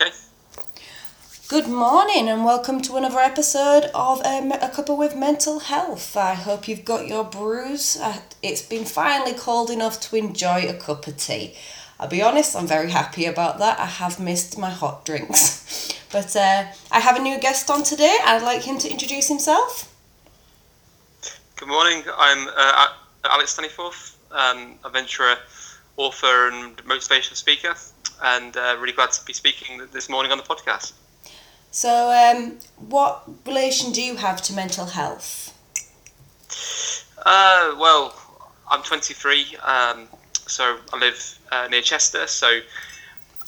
Okay. Good morning and welcome to another episode of um, A Cuppa with Mental Health. I hope you've got your brews. Uh, it's been finally cold enough to enjoy a cup of tea. I'll be honest, I'm very happy about that. I have missed my hot drinks. But uh, I have a new guest on today. I'd like him to introduce himself. Good morning. I'm uh, Alex Staniforth, um, adventurer, author, and motivational speaker, and uh, really glad to be speaking this morning on the podcast. So, um, what relation do you have to mental health? Uh, well, I'm 23, um, so I live uh, near Chester. So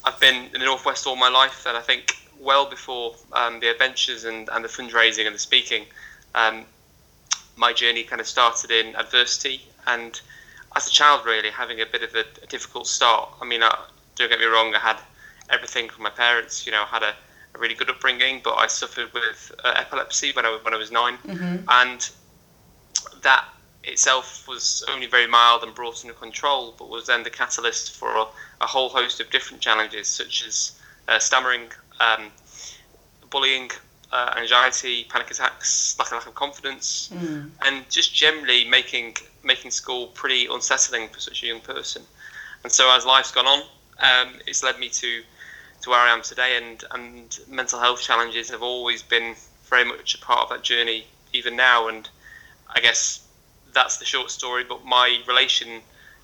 I've been in the northwest all my life, and I think well before um, the adventures and, and the fundraising and the speaking, um, my journey kind of started in adversity and as a child really having a bit of a, a difficult start. I mean, uh, don't get me wrong, I had everything from my parents. You know, I had a, a really good upbringing, but I suffered with uh, epilepsy when I when I was 9 mm-hmm. and that itself was only very mild and brought under control, but was then the catalyst for a, a whole host of different challenges, such as uh, stammering, um, bullying, uh, anxiety, panic attacks, lack of, lack of confidence, Mm. and just generally making making school pretty unsettling for such a young person. And so as life's gone on, um, it's led me to to where I am today, and and mental health challenges have always been very much a part of that journey, even now. And I guess that's the short story. But my relation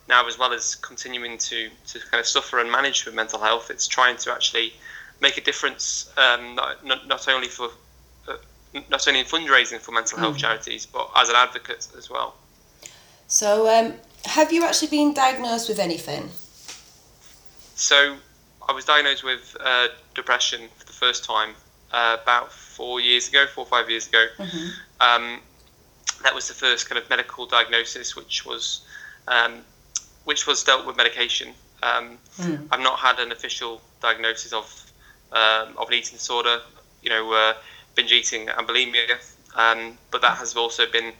now, as well as continuing to to kind of suffer and manage with mental health, it's trying to actually make a difference, um, not, not not only for uh, not only in fundraising for mental health Mm. charities, but as an advocate as well. So, um, have you actually been diagnosed with anything? So I was diagnosed with uh, depression for the first time uh, about four years ago, four or five years ago. Mhm. Um, that was the first kind of medical diagnosis, which was um, which was dealt with medication. Um, Mm. I've not had an official diagnosis of um, of an eating disorder, you know, uh, binge eating and bulimia, um, but that has also been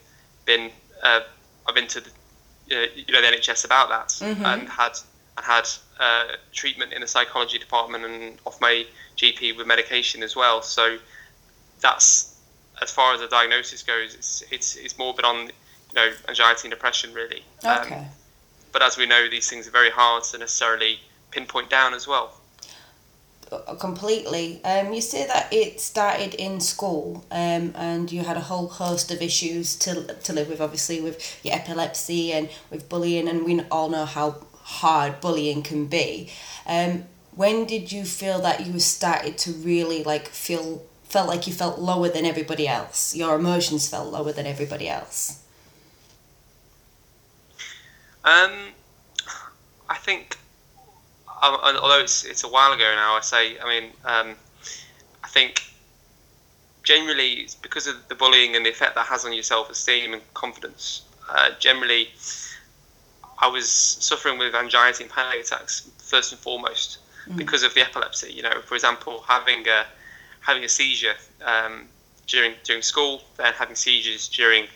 been uh, I've been to the, uh, you know the NHS about that Mhm. and had and had uh, treatment in the psychology department and off my GP with medication as well. So that's as far as the diagnosis goes. It's it's it's more been on you know anxiety and depression really. Um, Okay. but as we know, these things are very hard to necessarily pinpoint down as well. Uh, completely. Um, you say that it started in school, um, and you had a whole host of issues to to live with. Obviously, with your epilepsy and with bullying, and we all know how hard bullying can be. Um, when did you feel that you started to really like feel felt like you felt lower than everybody else? Your emotions felt lower than everybody else. Um, I think, al- although it's it's a while ago now, I say, I mean, um, I think generally it's because of the bullying and the effect that has on your self-esteem and confidence. Uh, generally, I was suffering with anxiety and panic attacks first and foremost because of the epilepsy. You know, for example, having a having a seizure um, during during school, then having seizures during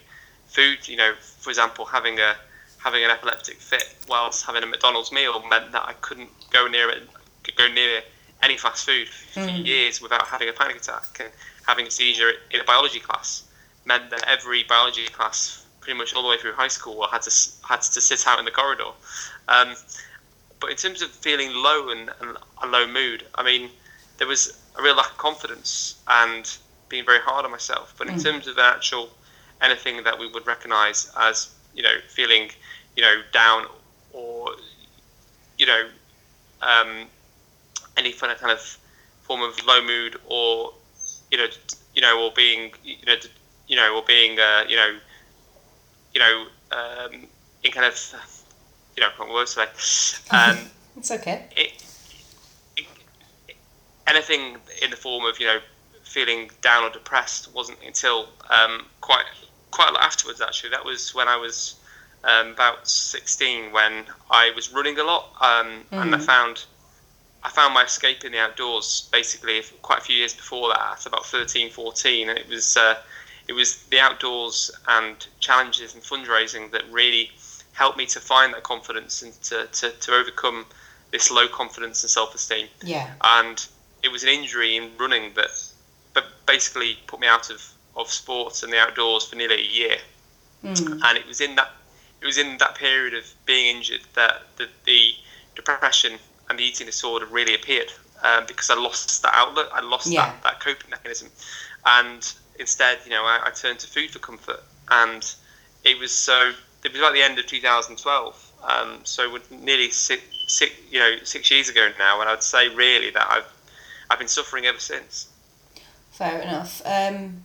food. You know, for example, having a having an epileptic fit whilst having a McDonald's meal meant that I couldn't go near it, go near any fast food for Mm. years without having a panic attack. And having a seizure in a biology class meant that every biology class, pretty much all the way through high school, I had to had to sit out in the corridor. Um, but in terms of feeling low and, and a low mood, I mean, there was a real lack of confidence and being very hard on myself. But in Mm. terms of the actual anything that we would recognise as you know feeling you know down or you know um, any kind of kind of form of low mood or you know you know or being you know you know or being uh, you know you know um, in kind of you know what words today um, It's okay. it, it, anything in the form of you know feeling down or depressed wasn't until um, quite quite a lot afterwards. Actually, that was when I was um, about sixteen when I was running a lot, um, and I Mhm. found I found my escape in the outdoors basically quite a few years before that, about 13, 14, and it was uh, it was the outdoors and challenges and fundraising that really helped me to find that confidence and to, to, to overcome this low confidence and self esteem. Yeah. And it was an injury in running that, but basically put me out of, of sports and the outdoors for nearly a year. Mm. And it was in that it was in that period of being injured that the, the depression and the eating disorder really appeared um, because I lost that outlet, I lost Yeah. that, that coping mechanism, and instead, you know, I, I turned to food for comfort, and it was so. It was about the end of 2012, um, so nearly six, six, you know, six years ago now, and I'd say really that I've I've been suffering ever since. Fair enough. Um,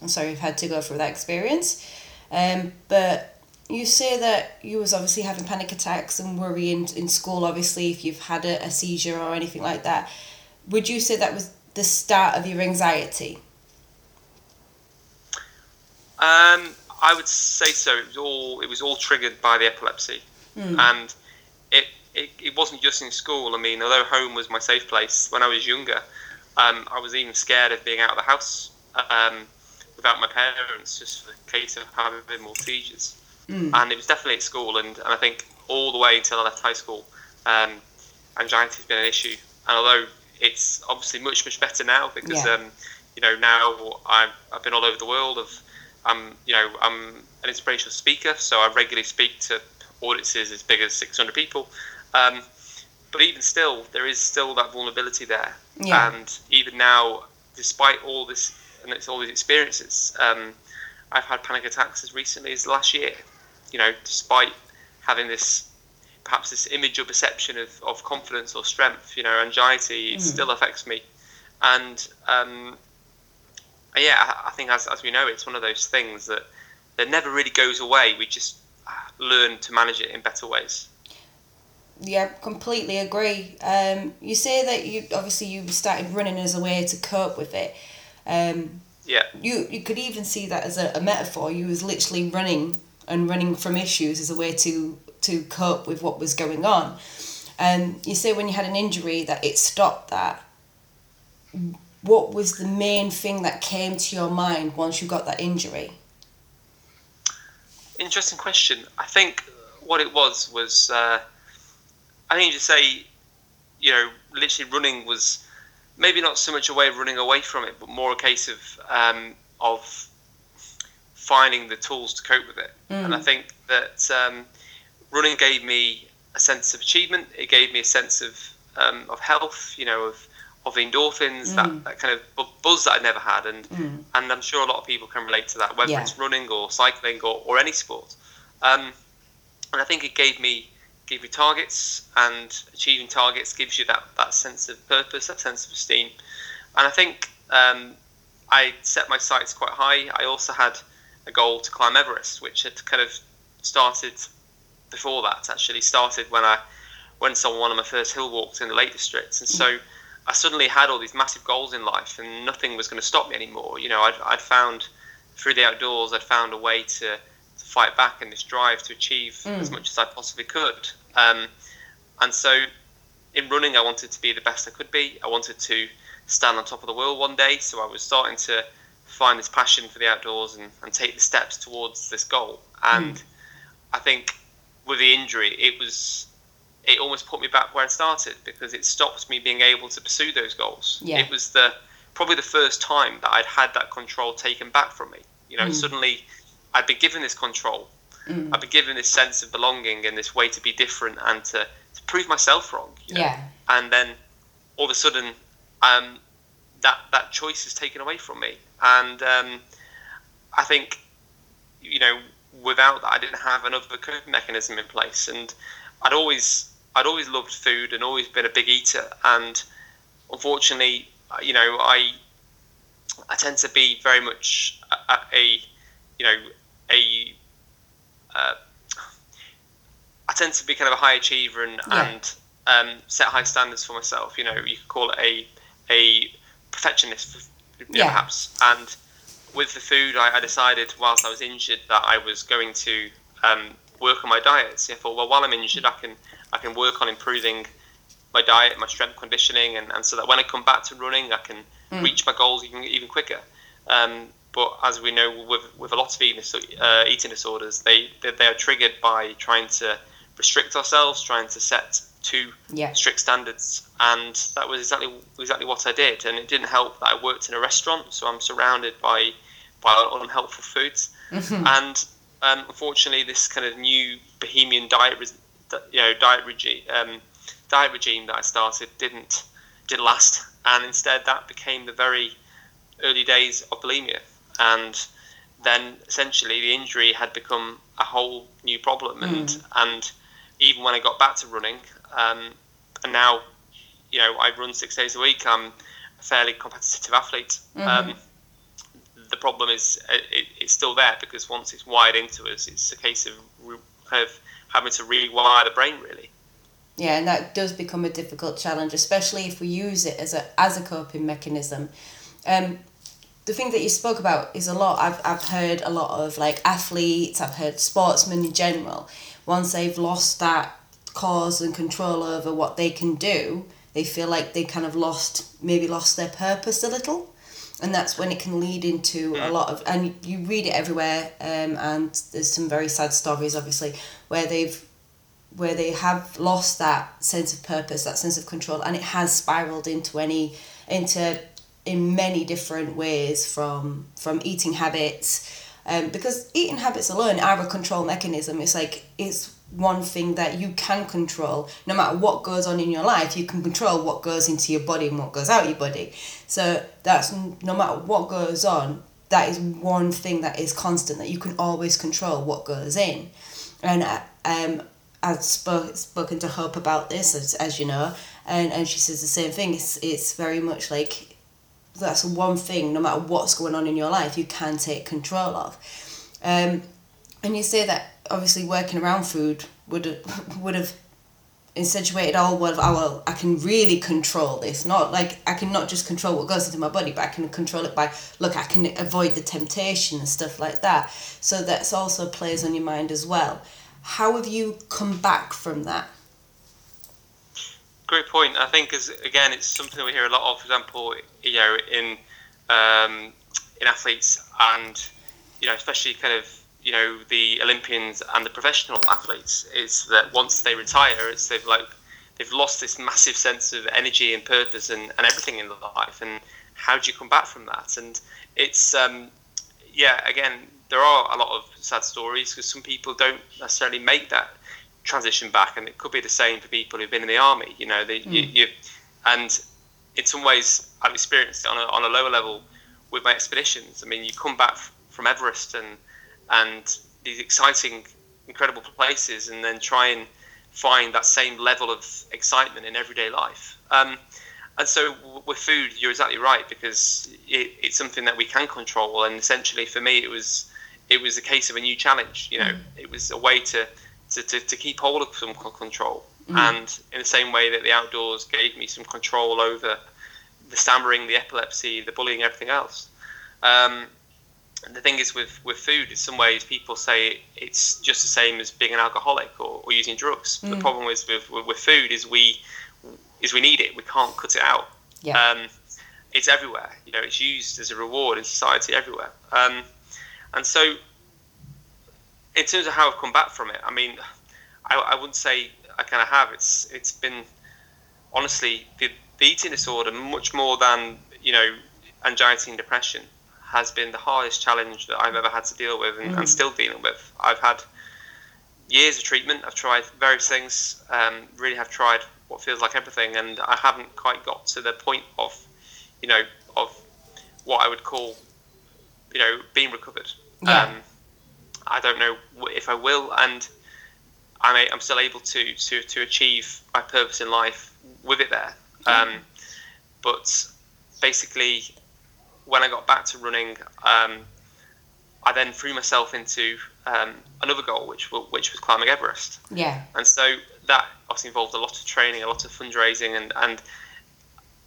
I'm sorry you've had to go through that experience, um, but you say that you was obviously having panic attacks and worrying in school. Obviously, if you've had a, a seizure or anything like that, would you say that was the start of your anxiety? Um, I would say so. It was all it was all triggered by the epilepsy, Mm. and it, it it wasn't just in school. I mean, although home was my safe place when I was younger, um, I was even scared of being out of the house um, without my parents, just for the case of having more seizures. Mm. And it was definitely at school, and, and I think all the way until I left high school, um, anxiety has been an issue. And although it's obviously much much better now because Yeah. um, you know now I've, I've been all over the world. Of I'm you know I'm an inspirational speaker, so I regularly speak to audiences as big as 600 people. Um, but even still, there is still that vulnerability there. Yeah. And even now, despite all this and it's all these experiences, um, I've had panic attacks as recently as last year. You know, despite having this perhaps this image or perception of, of confidence or strength, you know, anxiety Mm. still affects me. And um, yeah, I, think as, as we know, it's one of those things that that never really goes away. We just learn to manage it in better ways. Yeah, completely agree. Um, you say that you obviously you started running as a way to cope with it. Um, Yeah. you you could even see that as a, a metaphor. You was literally running and running from issues as a way to to cope with what was going on. And you say when you had an injury that it stopped that. What was the main thing that came to your mind once you got that injury? Interesting question. I think what it was was, uh, I think you say, you know, literally running was maybe not so much a way of running away from it, but more a case of um, of finding the tools to cope with it. And I think that um, running gave me a sense of achievement. It gave me a sense of um, of health. You know, of of endorphins, that, that kind of bu- buzz that I never had, and and I'm sure a lot of people can relate to that, whether Yeah. it's running or cycling or, or any sport. Um, and I think it gave me gave me targets, and achieving targets gives you that, that sense of purpose, that sense of esteem. And I think um, I set my sights quite high. I also had a goal to climb Everest, which had kind of started before that. Actually, started when I went on one of my first hill walks in the Lake District, and so I suddenly had all these massive goals in life, and nothing was going to stop me anymore. You know, I'd, I'd found through the outdoors, I'd found a way to, to fight back in this drive to achieve as much as I possibly could. Um, and so, in running, I wanted to be the best I could be. I wanted to stand on top of the world one day. So I was starting to find this passion for the outdoors and, and take the steps towards this goal. And I think with the injury, it was it almost put me back where I started because it stopped me being able to pursue those goals. Yeah. It was the probably the first time that I'd had that control taken back from me. You know, Mm. suddenly I'd been given this control. Mm. I'd been given this sense of belonging and this way to be different and to, to prove myself wrong. You know? Yeah. And then all of a sudden, um, that that choice is taken away from me. And um, I think, you know, without that, I didn't have another coping mechanism in place. And I'd always I'd always loved food and always been a big eater. And unfortunately, you know, I I tend to be very much a, a, you know a uh, I tend to be kind of a high achiever and, Yeah. and um, set high standards for myself. You know, you could call it a a perfectionist, Yeah. perhaps. And with the food, I, I decided whilst I was injured that I was going to um, work on my diet. So I thought, well, while I'm injured, I can I can work on improving my diet, my strength conditioning, and, and so that when I come back to running, I can reach my goals even even quicker. Um, but as we know, with, with a lot of eating, uh, eating disorders, they, they they are triggered by trying to restrict ourselves, trying to set to Yeah. strict standards, and that was exactly exactly what I did. And it didn't help that I worked in a restaurant, so I'm surrounded by by unhelpful foods, and um, unfortunately, this kind of new bohemian diet, you know, diet regime, um, diet regime that I started didn't didn't last, and instead that became the very early days of bulimia, and then essentially the injury had become a whole new problem, and and even when I got back to running, um, and now, you know, I run six days a week. I'm a fairly competitive athlete. Um, the problem is uh, it, it's still there because once it's wired into us, it's a case of re- of having to rewire the brain really. Yeah, and that does become a difficult challenge, especially if we use it as a as a coping mechanism. Um, the thing that you spoke about is a lot. I've I've heard a lot of like athletes. I've heard sportsmen in general. Once they've lost that cause and control over what they can do, they feel like they kind of lost maybe lost their purpose a little, and that's when it can lead into a lot of and you read it everywhere. Um, and there's some very sad stories, obviously, where they've where they have lost that sense of purpose, that sense of control, and it has spiraled into any into in many different ways from from eating habits, um, because eating habits alone are a control mechanism. It's like it's one thing that you can control. No matter what goes on in your life, you can control what goes into your body and what goes out your body. So that's no matter what goes on, that is one thing that is constant that you can always control what goes in. And uh, um, I've spoke, spoken to Hope about this, as, as you know, and, and she says the same thing. It's, it's very much like that's one thing, no matter what's going on in your life, you can take control of. Um, and you say that obviously working around food would would have accentuated all oh, well, I can really control this. Not like I can not just control what goes into my body, but I can control it by look, I can avoid the temptation and stuff like that. So that's also plays on your mind as well. How have you come back from that? Great point. I think, as again, it's something we hear a lot of. For example, you know, in um, in athletes and you know, especially kind of you know the Olympians and the professional athletes, is that once they retire, it's they've like they've lost this massive sense of energy and purpose and, and everything in their life. And how do you come back from that? And it's um, yeah, again, there are a lot of sad stories because some people don't necessarily make that transition back, and it could be the same for people who've been in the army. You know, they, you, you, and in some ways, I've experienced it on a, on a lower level with my expeditions. I mean, you come back from Everest and and these exciting, incredible places, and then try and find that same level of excitement in everyday life. Um, and so w- with food, you're exactly right because it, it's something that we can control. And essentially, for me, it was it was a case of a new challenge. You know, it was a way to to, to, to keep hold of some control. And in the same way that the outdoors gave me some control over the stammering, the epilepsy, the bullying, everything else. Um, and the thing is with, with food, in some ways, people say it's just the same as being an alcoholic or, or using drugs. The problem is with, with, with food is we is we need it. We can't cut it out. Yeah. Um, it's everywhere. You know, it's used as a reward in society everywhere. Um, and so, in terms of how I've come back from it, I mean, I, I wouldn't say I kind of have. It's it's been honestly the, the eating disorder much more than you know anxiety and depression has been the hardest challenge that I've ever had to deal with and, and still dealing with. I've had years of treatment. I've tried various things. Um, really have tried what feels like everything, and I haven't quite got to the point of, you know, of what I would call, you know, being recovered. Yeah. Um, I don't know if I will, and I'm, a, I'm still able to, to to achieve my purpose in life with it there. Um, but basically, when I got back to running, um, I then threw myself into um, another goal, which which was climbing Everest. Yeah. And so that obviously involved a lot of training, a lot of fundraising, and, and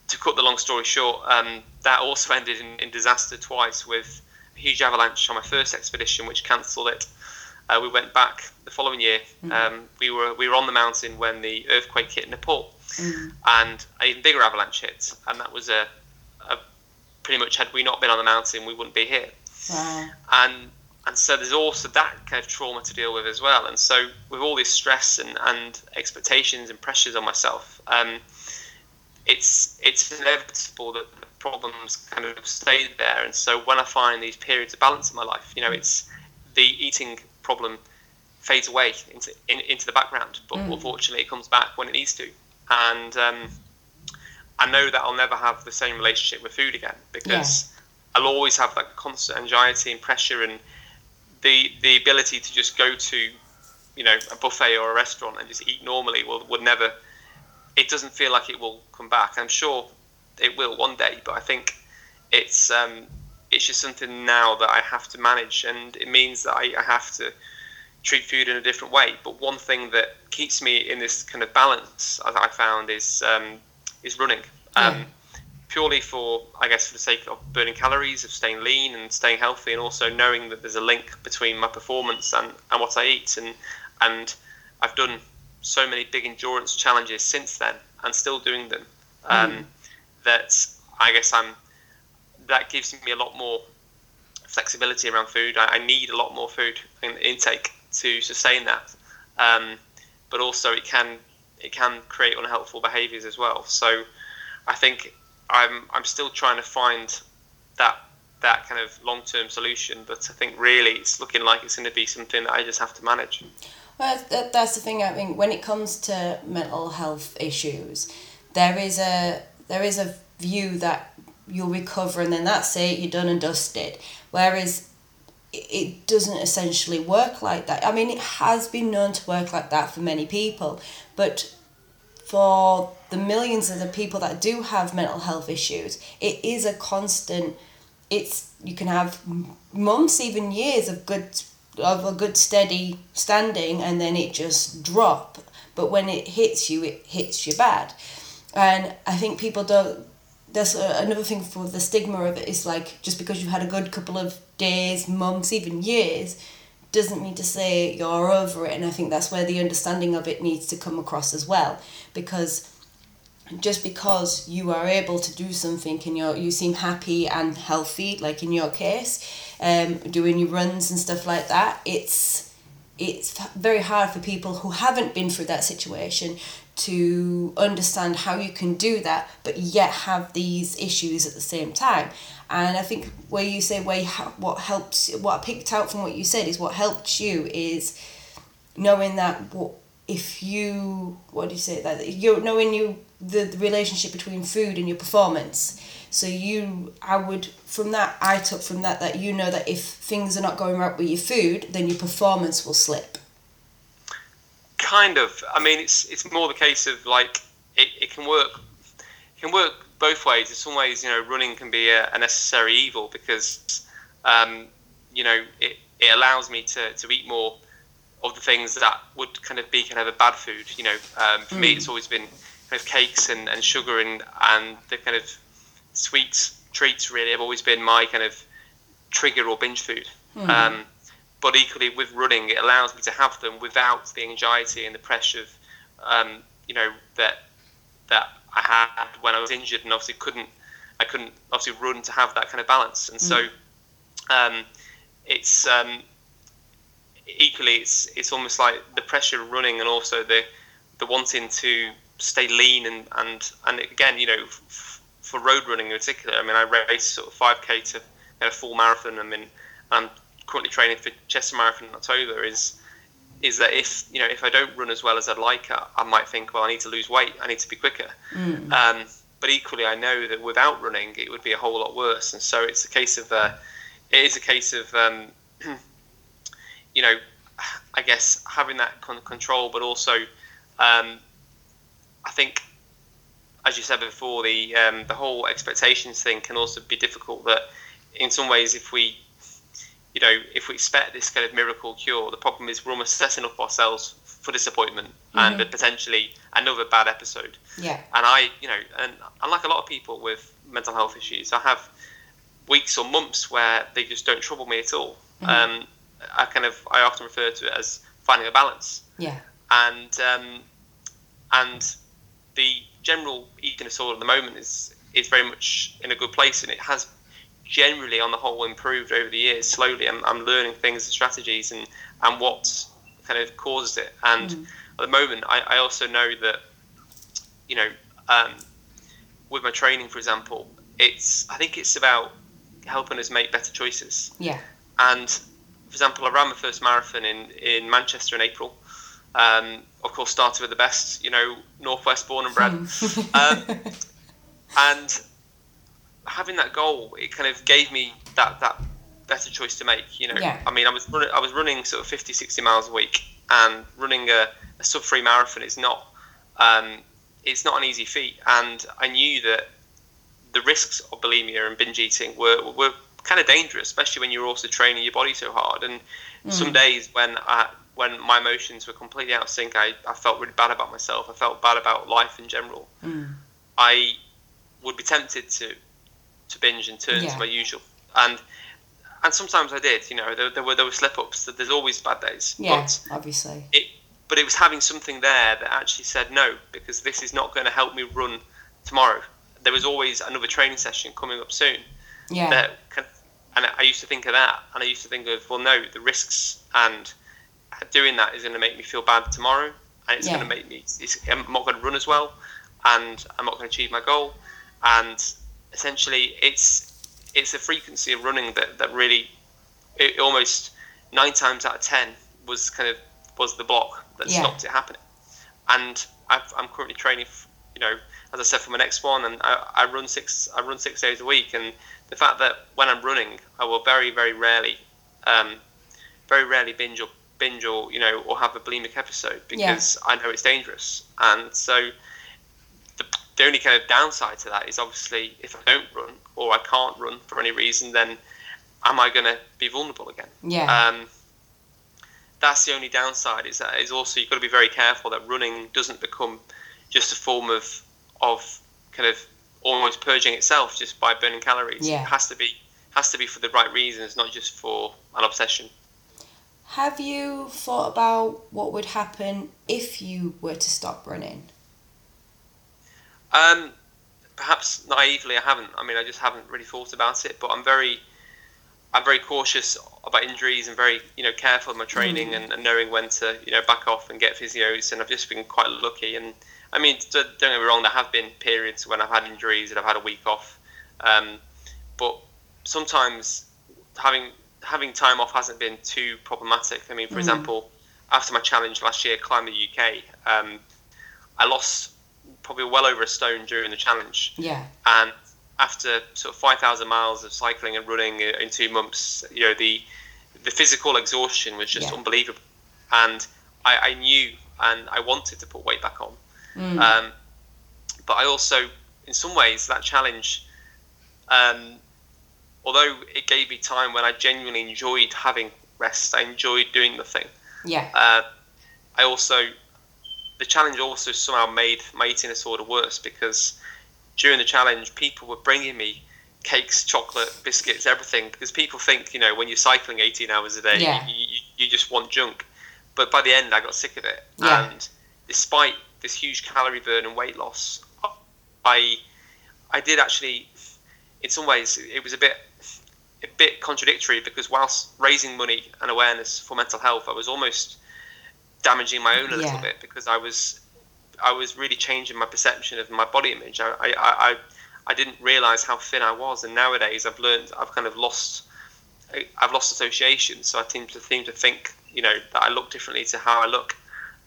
to cut the long story short, um, that also ended in, in disaster twice with a huge avalanche on my first expedition, which cancelled it. Uh, we went back the following year. Um, we were we were on the mountain when the earthquake hit Nepal, and an even bigger avalanche hit, and that was a pretty much had we not been on the mountain, we wouldn't be here Wow. and and so there's also that kind of trauma to deal with as well. And so with all this stress and, and expectations and pressures on myself, um, it's it's inevitable that the problems kind of stay there. And so when I find these periods of balance in my life, you know, it's the eating problem fades away into in, into the background, but mm. unfortunately it comes back when it needs to. And um, I know that I'll never have the same relationship with food again because yeah. I'll always have that constant anxiety and pressure and the the ability to just go to you know a buffet or a restaurant and just eat normally will would never it doesn't feel like it will come back i'm sure it will one day but i think it's um, it's just something now that i have to manage and it means that I, I have to treat food in a different way but one thing that keeps me in this kind of balance as i found is um, is running um, yeah purely for, I guess, for the sake of burning calories, of staying lean and staying healthy, and also knowing that there's a link between my performance and, and what I eat. And and I've done so many big endurance challenges since then, and still doing them. Um, mm. That I guess I'm. That gives me a lot more flexibility around food. I, I need a lot more food in intake to sustain that. Um, but also, it can it can create unhelpful behaviours as well. So, I think I'm I'm still trying to find that that kind of long term solution. But I think really it's looking like it's going to be something that I just have to manage. Well, that, that's the thing. I mean, when it comes to mental health issues, there is a there is a view that you'll recover and then that's it. You're done and dusted. Whereas it doesn't essentially work like that. I mean, it has been known to work like that for many people, but for the millions of the people that do have mental health issues, it is a constant. It's you can have months, even years of good of a good steady standing, and then it just drop. But when it hits you, it hits you bad, and I think people don't. That's another thing for the stigma of it is like just because you've had a good couple of days, months, even years, doesn't mean to say you're over it and i think that's where the understanding of it needs to come across as well because just because you are able to do something and you you seem happy and healthy like in your case um doing your runs and stuff like that it's it's very hard for people who haven't been through that situation to understand how you can do that but yet have these issues at the same time and I think where you say where you ha- what helps what I picked out from what you said is what helped you is knowing that what if you what do you say that you're knowing you the, the relationship between food and your performance. So you i would from that i took from that that you know that if things are not going right with your food then your performance will slip. Kind of. I mean it's it's more the case of like it, it can work it can work both ways. In some ways, you know, running can be a, a necessary evil because, um, you know, it, it allows me to, to eat more of the things that would kind of be kind of a bad food. You know, um, for mm. me, it's always been kind of cakes and, and sugar and, and the kind of sweet treats really have always been my kind of trigger or binge food. Mm. Um, but equally with running, it allows me to have them without the anxiety and the pressure of, um, you know, that that I had when I was injured, and obviously couldn't I couldn't obviously run to have that kind of balance, and so mm. um, it's um, equally it's it's almost like the pressure of running and also the the wanting to stay lean and and and again you know f- for road running in particular. I mean I race sort of five k to a full marathon. I mean I'm currently training for Chester Marathon in October. Is is that if you know if I don't run as well as I'd like, I, I might think, well, I need to lose weight, I need to be quicker. Mm. Um, but equally, I know that without running, it would be a whole lot worse. And so it's a case of uh, it is a case of um, you know, I guess having that con- control, but also um, I think. As you said before, the um, the whole expectations thing can also be difficult. That in some ways, if we you know, if we expect this kind of miracle cure, the problem is we're almost setting up ourselves for disappointment mm-hmm. and potentially another bad episode. Yeah. And I, you know, and unlike a lot of people with mental health issues, I have weeks or months where they just don't trouble me at all. Mm-hmm. Um, I kind of, I often refer to it as finding a balance. Yeah. And um, and the general eating disorder at the moment is is very much in a good place, and it has generally, on the whole, improved over the years. Slowly, I'm, I'm learning things and strategies and, and what kind of causes it. And mm. at the moment, I, I also know that, you know, um, with my training, for example, it's I think it's about helping us make better choices. Yeah. And for example, I ran my first marathon in, in Manchester in April. Um, of course, started with the best, you know, Northwest born and bred. um, and having that goal, it kind of gave me that, that better choice to make. You know, yeah. I mean, I was running, I was running sort of 50, 60 miles a week, and running a, a sub three marathon is not, um, it's not an easy feat. And I knew that the risks of bulimia and binge eating were were kind of dangerous, especially when you're also training your body so hard. And mm. some days when I when my emotions were completely out of sync, I, I felt really bad about myself. I felt bad about life in general. Mm. I would be tempted to to binge and turn yeah. to my usual. And and sometimes I did. You know, there, there were there were slip ups. There's always bad days. Yeah, but obviously. It, but it was having something there that actually said no because this is not going to help me run tomorrow. There was always another training session coming up soon. Yeah. That can, and I used to think of that, and I used to think of well, no, the risks and doing that is going to make me feel bad tomorrow, and it's yeah. going to make me. I'm not going to run as well, and I'm not going to achieve my goal, and essentially, it's it's a frequency of running that that really, it almost nine times out of ten was kind of was the block that yeah. stopped it happening, and i am currently training, you know, as I said for my next one, and I, I run six I run six days a week, and the fact that when I'm running, I will very very rarely, um, very rarely binge or binge or you know or have a bulimic episode because yeah. I know it's dangerous, and so the, only kind of downside to that is obviously if I don't run or I can't run for any reason, then am I going to be vulnerable again? Yeah. Um, that's the only downside. Is that is also you've got to be very careful that running doesn't become just a form of of kind of almost purging itself just by burning calories. Yeah. It has to be has to be for the right reasons, not just for an obsession. Have you thought about what would happen if you were to stop running? Um, perhaps naively, I haven't. I mean, I just haven't really thought about it. But I'm very, I'm very cautious about injuries and very, you know, careful in my training mm. and, and, knowing when to, you know, back off and get physios. And I've just been quite lucky. And I mean, don't get me wrong, there have been periods when I've had injuries and I've had a week off. Um, but sometimes having having time off hasn't been too problematic. I mean, for mm. example, after my challenge last year, Climb the UK, um, I lost probably well over a stone during the challenge. Yeah. And after sort of 5,000 miles of cycling and running in two months, you know, the the physical exhaustion was just yeah. unbelievable. And I, I, knew and I wanted to put weight back on. Mm. Um, but I also, in some ways, that challenge, um, although it gave me time when I genuinely enjoyed having rest, I enjoyed doing nothing. Yeah. Uh, I also the challenge also somehow made my eating disorder worse because during the challenge, people were bringing me cakes, chocolate, biscuits, everything because people think you know when you're cycling 18 hours a day, yeah. you, you, you, just want junk. But by the end, I got sick of it, yeah. and despite this huge calorie burn and weight loss, I I did actually, in some ways, it was a bit a bit contradictory because whilst raising money and awareness for mental health, I was almost damaging my own a little yeah. bit because I was I was really changing my perception of my body image. I I, I, I didn't realize how thin I was, and nowadays I've learned I've kind of lost I've lost association, so I seem to seem to think you know that I look differently to how I look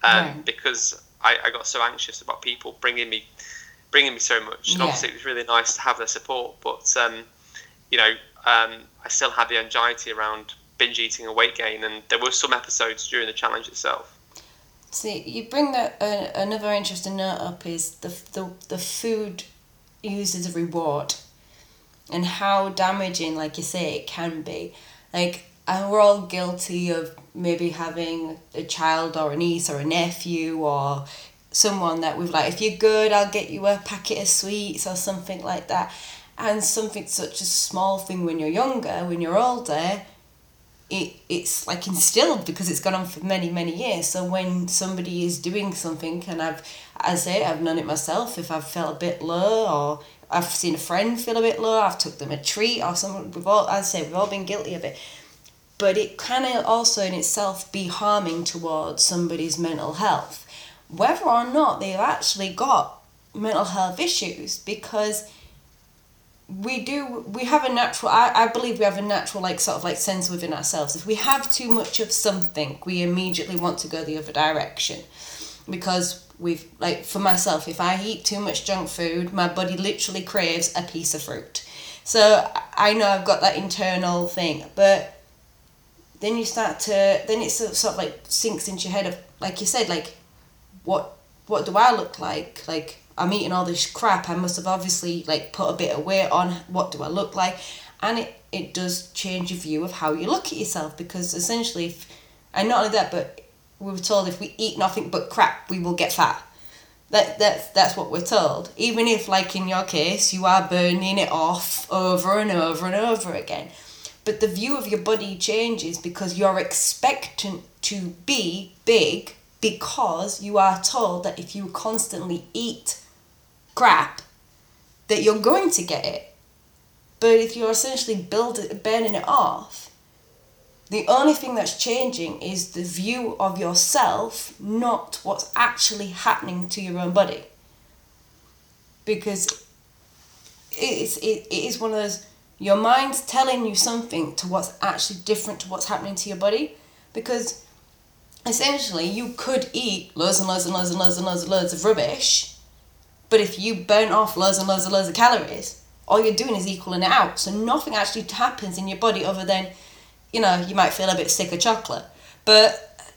um, right. because I, I got so anxious about people bringing me bringing me so much. And yeah. obviously, it was really nice to have their support, but um, you know, um, I still had the anxiety around binge eating and weight gain, and there were some episodes during the challenge itself. See, you bring that uh, another interesting note up is the, the the food used as a reward, and how damaging, like you say, it can be. Like, and we're all guilty of maybe having a child or a niece or a nephew or someone that we've like, if you're good, I'll get you a packet of sweets or something like that. And something such a small thing when you're younger, when you're older, it it's like instilled because it's gone on for many many years so when somebody is doing something and i've i say i've known it myself if i've felt a bit low or I've seen a friend feel a bit low. I've took them a treat or something. We've all, I say, we've all been guilty of it. But it can also in itself be harming towards somebody's mental health, whether or not they've actually got mental health issues, because we do we have a natural I, I believe we have a natural like sort of like sense within ourselves. If we have too much of something we immediately want to go the other direction. Because we've like for myself if i eat too much junk food my body literally craves a piece of fruit. So i know i've got that internal thing but then you start to then it sort of like sinks into your head of like you said like what what do i look like? Like I'm eating all this crap. I must have obviously like put a bit of weight on. What do I look like? And it, it does change your view of how you look at yourself because essentially, if, and not only that, but we were told if we eat nothing but crap, we will get fat. That, that's, that's what we're told. Even if, like in your case, you are burning it off over and over and over again. But the view of your body changes because you're expectant to be big because you are told that if you constantly eat crap that you're going to get it. But if you're essentially building, burning it off, the only thing that's changing is the view of yourself, not what's actually happening to your own body. Because it's, it, it is one of those, your mind's telling you something to what's actually different to what's happening to your body. Because essentially, you could eat loads and loads and loads and loads and loads and loads of rubbish but if you burn off loads and loads and loads of calories, all you're doing is equaling it out. So nothing actually happens in your body other than, you know, you might feel a bit sick of chocolate. But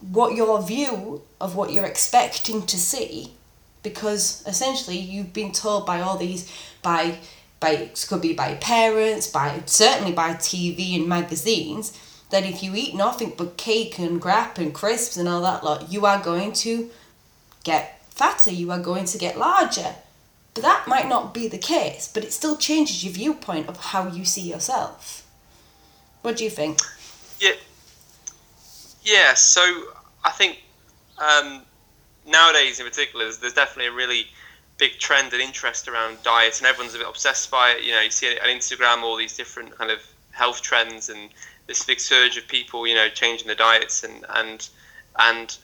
what your view of what you're expecting to see, because essentially you've been told by all these, by, by it could be by parents, by certainly by TV and magazines, that if you eat nothing but cake and grap and crisps and all that lot, you are going to get fatter, you are going to get larger. But that might not be the case, but it still changes your viewpoint of how you see yourself. What do you think? Yeah. Yeah, so I think um, nowadays in particular, there's, there's definitely a really big trend and interest around diet, and everyone's a bit obsessed by it. You know, you see it on Instagram, all these different kind of health trends, and this big surge of people, you know, changing their diets and and and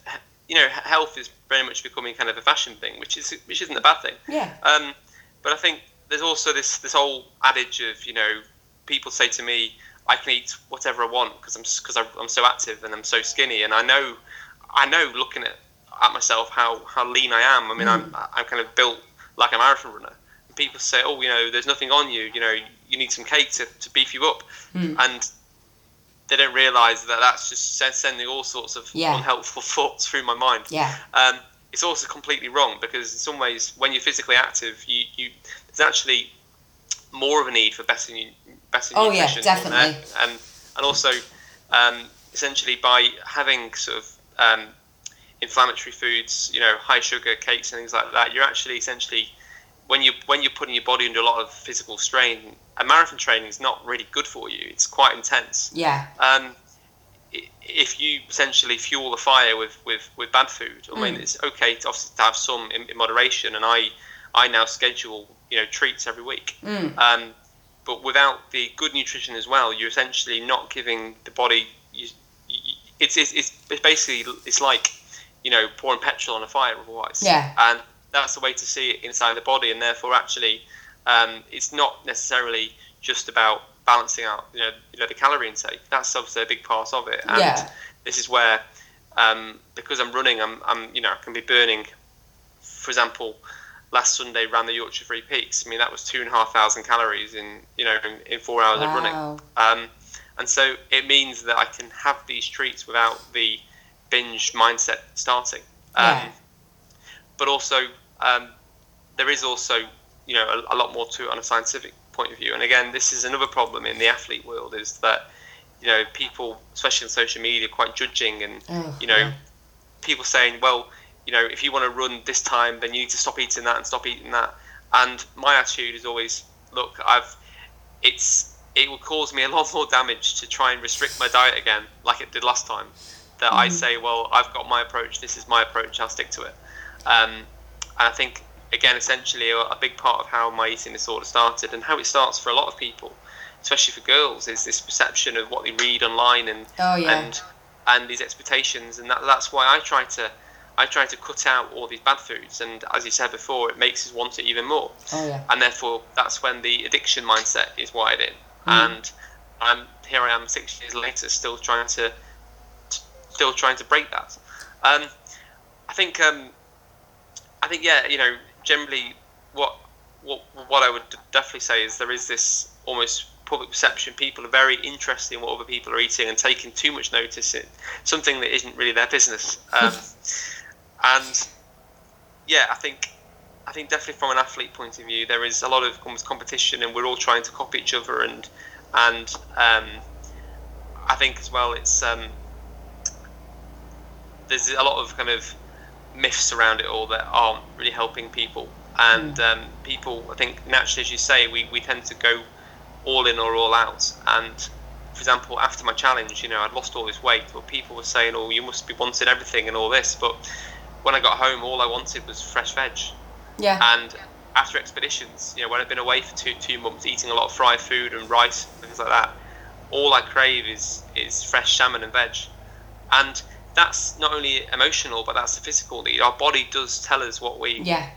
you know, health is very much becoming kind of a fashion thing, which is which isn't a bad thing. Yeah. Um, but I think there's also this this whole adage of you know, people say to me, I can eat whatever I want because I'm because I'm so active and I'm so skinny, and I know, I know looking at at myself how how lean I am. I mean, mm. I'm I'm kind of built like a marathon runner. And people say, oh, you know, there's nothing on you. You know, you need some cake to, to beef you up, mm. and they don't realise that that's just sending all sorts of yeah. unhelpful thoughts through my mind. Yeah. Um, it's also completely wrong because in some ways, when you're physically active, you, you there's actually more of a need for better better oh, nutrition. Oh yeah, definitely. And and also, um, essentially by having sort of um, inflammatory foods, you know, high sugar cakes and things like that, you're actually essentially when you when you're putting your body under a lot of physical strain, a marathon training is not really good for you. It's quite intense. Yeah. Um, if you essentially fuel the fire with, with, with bad food, I mm. mean, it's okay to obviously to have some in, in, moderation, and I I now schedule you know treats every week. Mm. Um, but without the good nutrition as well, you're essentially not giving the body. You, you, it's, it's it's basically it's like you know pouring petrol on a fire otherwise. Yeah. And that's the way to see it inside the body, and therefore actually, um, it's not necessarily just about balancing out, you know, you know, the calorie intake. That's obviously a big part of it, and yeah. this is where, um, because I'm running, I'm, I'm, you know, I can be burning. For example, last Sunday ran the Yorkshire Three Peaks. I mean, that was two and a half thousand calories in, you know, in, in four hours wow. of running. Um, and so it means that I can have these treats without the binge mindset starting. Um, yeah but also um, there is also you know a, a, lot more to it on a scientific point of view. And again, this is another problem in the athlete world is that you know people, especially on social media, quite judging and oh, you know yeah. people saying, well, you know, if you want to run this time, then you need to stop eating that and stop eating that. And my attitude is always, look, I've it's it will cause me a lot more damage to try and restrict my diet again, like it did last time. That mm. I say, well, I've got my approach. This is my approach. I'll stick to it. Um, and I think again, essentially, a, a big part of how my eating disorder started and how it starts for a lot of people, especially for girls, is this perception of what they read online and Oh, yeah. and and these expectations, and that, that's why I try to. I try to cut out all these bad foods, and as you said before, it makes us want it even more Oh yeah. and therefore that's when the addiction mindset is wired in. Mm. And I'm here. I am six years later, still trying to, still trying to break that. Um, I think. Um, I think yeah. You know, generally, what what what I would definitely say is there is this almost public perception. People are very interested in what other people are eating and taking too much notice in something that isn't really their business. Um, and yeah, I think I think definitely from an athlete point of view, there is a lot of almost competition, and we're all trying to copy each other. And and um, I think as well, it's um, there's a lot of kind of myths around it all that aren't really helping people. And um, people, I think naturally, as you say, we, we tend to go all in or all out. And for example, after my challenge, you know, I'd lost all this weight, but people were saying, "Oh, you must be wanting everything and all this." But when I got home, all I wanted was fresh veg. Yeah. And after expeditions, you know, when I've been away for two two months, eating a lot of fried food and rice and things like that, all I crave is is fresh salmon and veg, and that's not only emotional, but that's a physical need. Our body does tell us what we Yeah.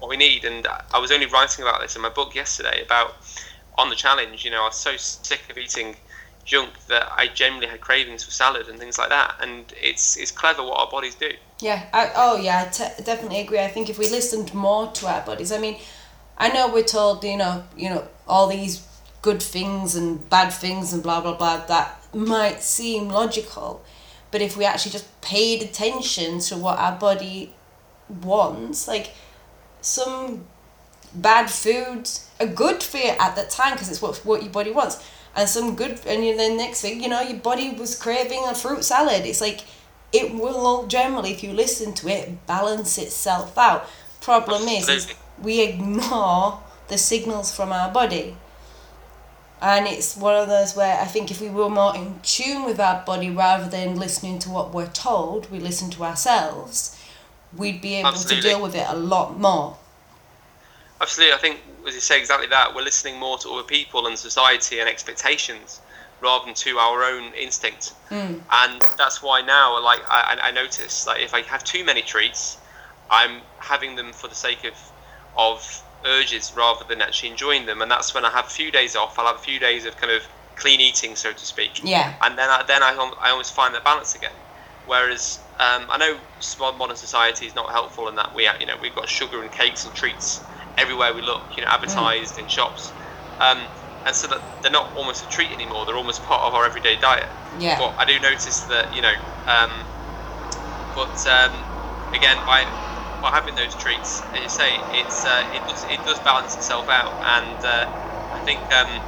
what we need. And I was only writing about this in my book yesterday about on the challenge. You know, I was so sick of eating junk that I generally had cravings for salad and things like that. And it's it's clever what our bodies do. Yeah. I, oh, yeah. I definitely agree. I think if we listened more to our bodies, I mean, I know we're told, you know, you know, all these good things and bad things and blah blah blah. That might seem logical, but if we actually just paid attention to what our body wants, like some bad foods are good for you at that time because it's what what your body wants, and some good, and then next thing you know, your body was craving a fruit salad. It's like it will generally, if you listen to it, balance itself out. Problem is, is we ignore the signals from our body. And it's one of those where I think if we were more in tune with our body rather than listening to what we're told, we listen to ourselves, we'd be able Absolutely. to deal with it a lot more. Absolutely, I think as you say exactly that. We're listening more to other people and society and expectations rather than to our own instinct. Mm. And that's why now, like I, I notice, like if I have too many treats, I'm having them for the sake of of urges rather than actually enjoying them. And that's when I have a few days off. I'll have a few days of kind of clean eating, so to speak. Yeah. and then I, then I, I almost find that balance again. Whereas um, I know modern society is not helpful in that we you know we've got sugar and cakes and treats everywhere we look, you know, advertised in shops, um, and so that they're not almost a treat anymore. They're almost part of our everyday diet. Yeah. But I do notice that you know, um, but um, again by by having those treats, as you say, it's uh, it does it does balance itself out, and uh, I think. Um,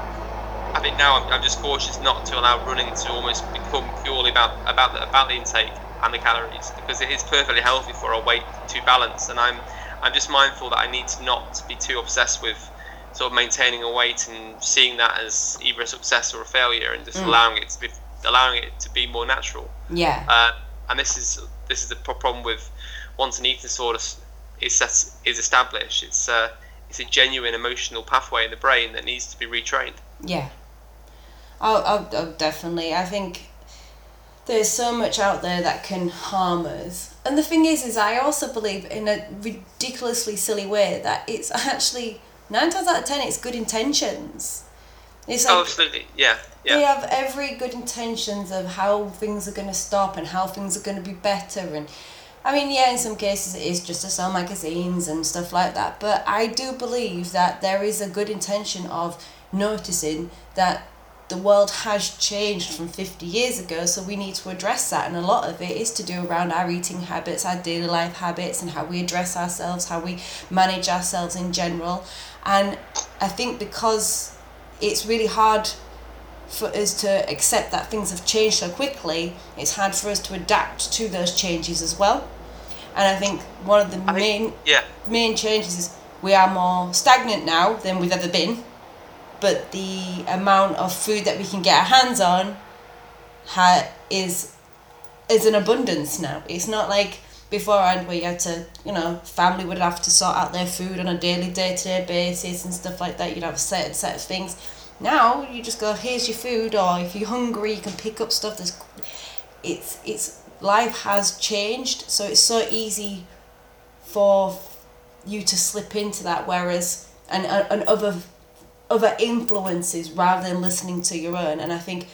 I think now I'm, I'm just cautious not to allow running to almost become purely about about the, about the intake and the calories because it is perfectly healthy for our weight to balance and I'm I'm just mindful that I need to not be too obsessed with sort of maintaining a weight and seeing that as either a success or a failure and just Mm. allowing it to be allowing it to be more natural Yeah. uh, and this is this is the problem with once an eating disorder is set, is established it's uh, it's a genuine emotional pathway in the brain that needs to be retrained Yeah. Oh, oh, oh, definitely. I think there's so much out there that can harm us. And the thing is, is I also believe in a ridiculously silly way that it's actually nine times out of ten it's good intentions. It's like oh absolutely yeah yeah they have every good intentions of how things are going to stop and how things are going to be better and i mean yeah in some cases it is just to sell magazines and stuff like that but i do believe that there is a good intention of noticing that the world has changed from 50 years ago so we need to address that and a lot of it is to do around our eating habits our daily life habits and how we address ourselves how we manage ourselves in general and i think because it's really hard for us to accept that things have changed so quickly, it's hard for us to adapt to those changes as well. And I think one of the I main think, yeah main changes is we are more stagnant now than we've ever been, but the amount of food that we can get our hands on ha- is is an abundance now. It's not like beforehand where you had to, you know, family would have to sort out their food on a daily, day to day basis and stuff like that. You'd have a certain set of things. Now you just go, here's your food, or if you're hungry, you can pick up stuff. There's, it's it's life has changed, so it's so easy for you to slip into that. Whereas and and other other influences rather than listening to your own. And I think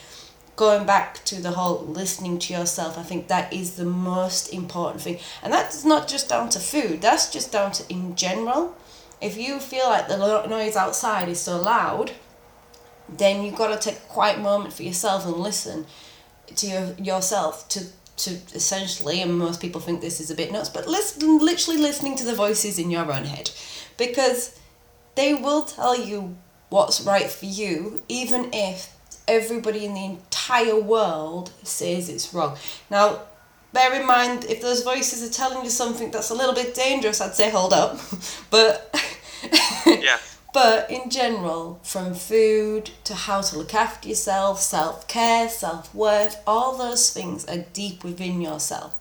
going back to the whole listening to yourself, I think that is the most important thing. And that's not just down to food, that's just down to in general. If you feel like the noise outside is so loud, then you've got to take a quiet moment for yourself and listen to your, yourself to to essentially and most people think this is a bit nuts but listen literally listening to the voices in your own head. Because they will tell you what's right for you even if everybody in the entire world says it's wrong. Now bear in mind if those voices are telling you something that's a little bit dangerous i'd say hold up. But yeah but in general, from food to how to look after yourself, self care, self worth, all those things are deep within yourself.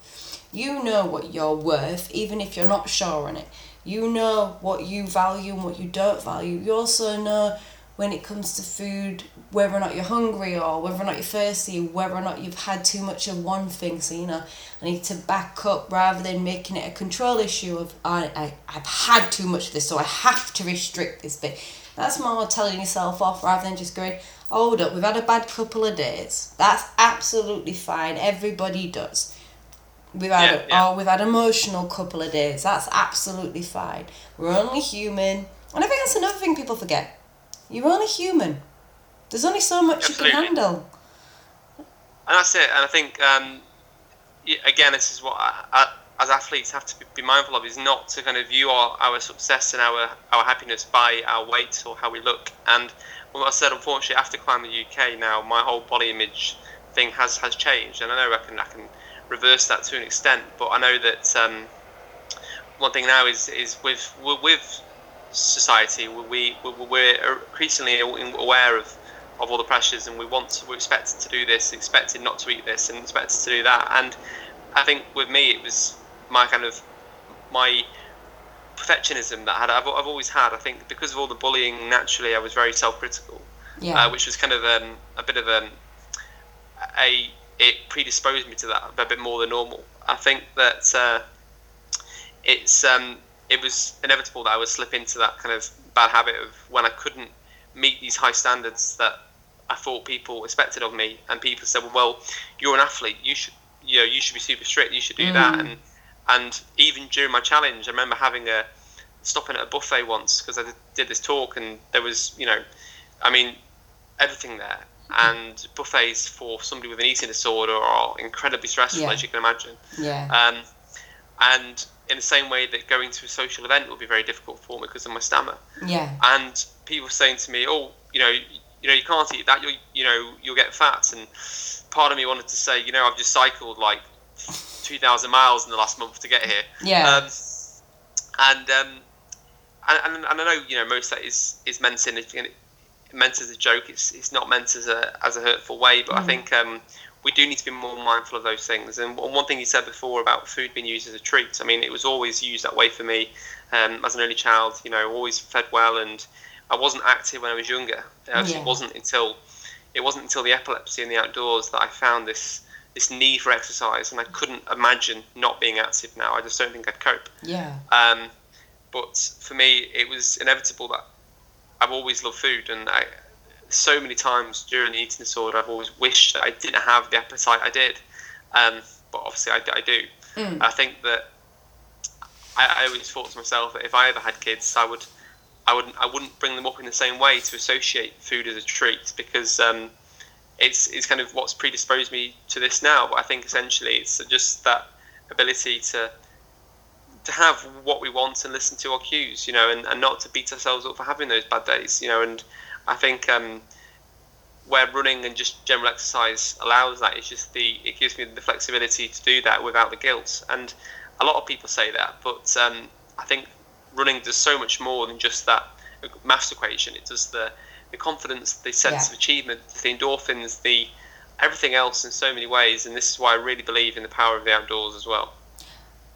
You know what you're worth, even if you're not sure on it. You know what you value and what you don't value. You also know when it comes to food, whether or not you're hungry or whether or not you're thirsty, whether or not you've had too much of one thing. So, you know, I need to back up rather than making it a control issue of, I, I, I've had too much of this, so I have to restrict this bit. That's more telling yourself off rather than just going, hold up, we've had a bad couple of days. That's absolutely fine. Everybody does. We've had, yeah, yeah. oh, we've had emotional couple of days. That's absolutely fine. We're only human. And I think that's another thing people forget you're only human. There's only so much Absolutely. you can handle. And that's it. And I think, um, again, this is what I, I, as athletes have to be mindful of is not to kind of view our, our success and our, our happiness by our weight or how we look. And what I said, unfortunately, after climbing the UK now, my whole body image thing has, has changed. And I know I can, I can reverse that to an extent, but I know that um, one thing now is, is with, with society, we, we we're increasingly aware of, of all the pressures, and we want to, we're expected to do this, expected not to eat this, and expected to do that. And I think with me, it was my kind of my perfectionism that I had, I've, I've always had. I think because of all the bullying, naturally, I was very self-critical, yeah. uh, which was kind of um, a bit of a, um, a it predisposed me to that a bit more than normal. I think that uh, it's um, it was inevitable that I would slip into that kind of bad habit of when I couldn't meet these high standards that I thought people expected of me, and people said, "Well, well you're an athlete. You should, you know, you should be super strict. You should do mm. that." And and even during my challenge, I remember having a stopping at a buffet once because I did, did this talk, and there was, you know, I mean, everything there. And buffets for somebody with an eating disorder are incredibly stressful, yeah. as you can imagine. Yeah. Um, and in the same way that going to a social event would be very difficult for me because of my stammer. Yeah. And people saying to me, "Oh, you know, you know, you can't eat that. You you know, you'll get fat." And part of me wanted to say, you know, I've just cycled like two thousand miles in the last month to get here. Yeah. Um, and um, and, and, and I know you know most of that is is meant in meant as a joke. It's it's not meant as a as a hurtful way, but mm. I think um, we do need to be more mindful of those things. And one thing you said before about food being used as a treat, I mean, it was always used that way for me um, as an early child. You know, always fed well, and I wasn't active when I was younger. It yeah. wasn't until it wasn't until the epilepsy in the outdoors that I found this this need for exercise, and I couldn't imagine not being active now. I just don't think I'd cope. Yeah. Um, but for me, it was inevitable that I've always loved food, and I so many times during the eating disorder, I've always wished that I didn't have the appetite I did. Um, but obviously, I, I do. Mm. I think that I, I, always thought to myself that if I ever had kids, I would, I wouldn't, I wouldn't bring them up in the same way to associate food as a treat because um, it's it's kind of what's predisposed me to this now. But I think essentially it's just that ability to to have what we want and listen to our cues, you know, and, and not to beat ourselves up for having those bad days, you know, and I think um, where running and just general exercise allows that, it's just the it gives me the flexibility to do that without the guilt. And a lot of people say that, but um, I think running does so much more than just that maths equation. It does the the confidence, the sense yeah. of achievement, the endorphins, the everything else in so many ways. And this is why I really believe in the power of the outdoors as well.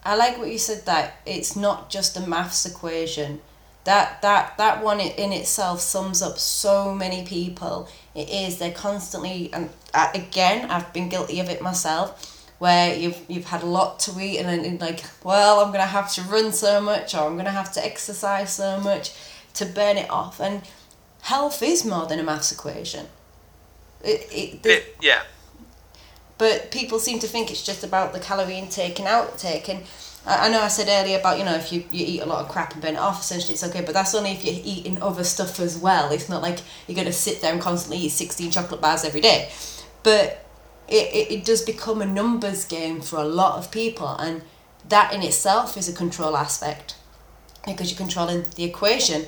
I like what you said that it's not just a maths equation. That that that one in itself sums up so many people. It is they're constantly and again I've been guilty of it myself where you've you've had a lot to eat and then like well I'm gonna have to run so much or I'm gonna have to exercise so much to burn it off and health is more than a maths equation. It, it, the, It, yeah. but people seem to think it's just about the calorie intake and outtake and I know I said earlier about you know if you, you eat a lot of crap and burn it off essentially it's okay but that's only if you're eating other stuff as well. It's not like you're going to sit there and constantly eat 16 chocolate bars every day. But it, it, it does become a numbers game for a lot of people and that in itself is a control aspect because you're controlling the equation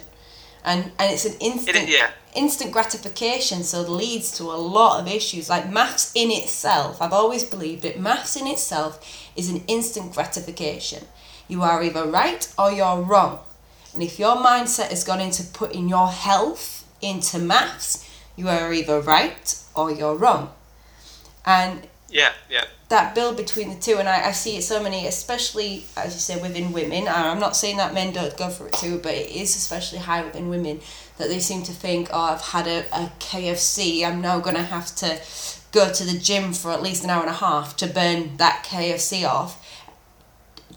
and and it's an It, instant yeah. instant gratification so it leads to a lot of issues like maths in itself i've always believed it maths in itself is an instant gratification you are either right or you're wrong and if your mindset has gone into putting your health into maths you are either right or you're wrong and Yeah. Yeah. That build between the two and I, I see it so many especially as you say within women. I'm not saying that men don't go for it too but it is especially high within women that they seem to think oh i've had a, a kfc i'm now going to have to go to the gym for at least an hour and a half to burn that kfc off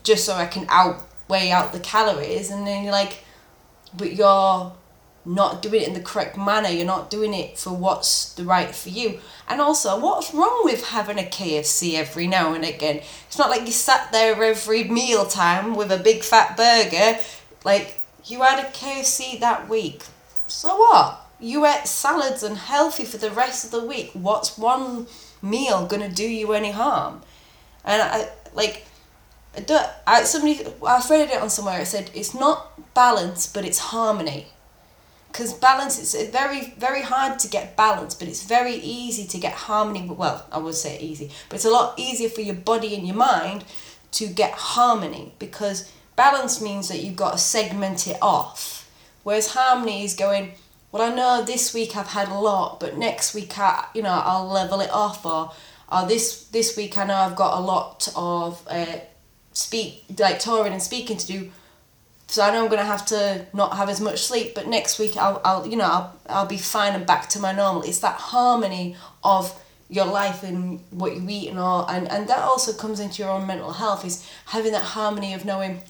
just so i can outweigh out the calories. And then you're like but you're not doing it in the correct manner. You're not doing it for what's the right for you. And also, what's wrong with having a KFC every now and again? It's not like you sat there every meal time with a big fat burger. Like, you had a KFC that week. So what? You ate salads and healthy for the rest of the week. What's one meal gonna do you any harm? And I, like, I I, somebody, I've read it on somewhere, it said, it's not balance, but it's harmony because balance it's very very hard to get balance but it's very easy to get harmony well i would say easy but it's a lot easier for your body and your mind to get harmony because balance means that you've got to segment it off. Whereas harmony is going well i know this week i've had a lot but next week i you know i'll level it off or or this this week i know i've got a lot of uh, speak like touring and speaking to do so I know I'm gonna have to not have as much sleep, but next week I'll, I'll you know I'll, I'll be fine and back to my normal. It's that harmony of your life and what you eat and all, and and that also comes into your own mental health is having that harmony of knowing,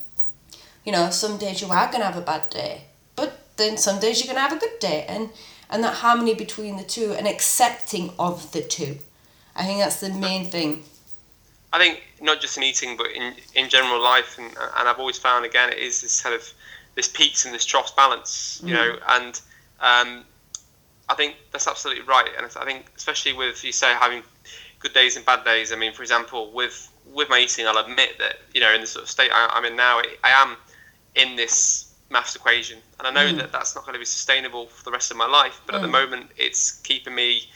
you know, some days you are gonna have a bad day, but then some days you're gonna have a good day, and and that harmony between the two and accepting of the two, I think that's the main thing. I think not just in eating, but in, in general life, and, and I've always found again it is this kind of this peaks and this troughs balance, you know, mm. and um, I think that's absolutely right, and I think especially with you say having good days and bad days. I mean, for example, with with my eating, I'll admit that you know in the sort of state I, I'm in now, I am in this maths equation, and I know mm. that that's not going to be sustainable for the rest of my life. But at the mm. moment, it's keeping me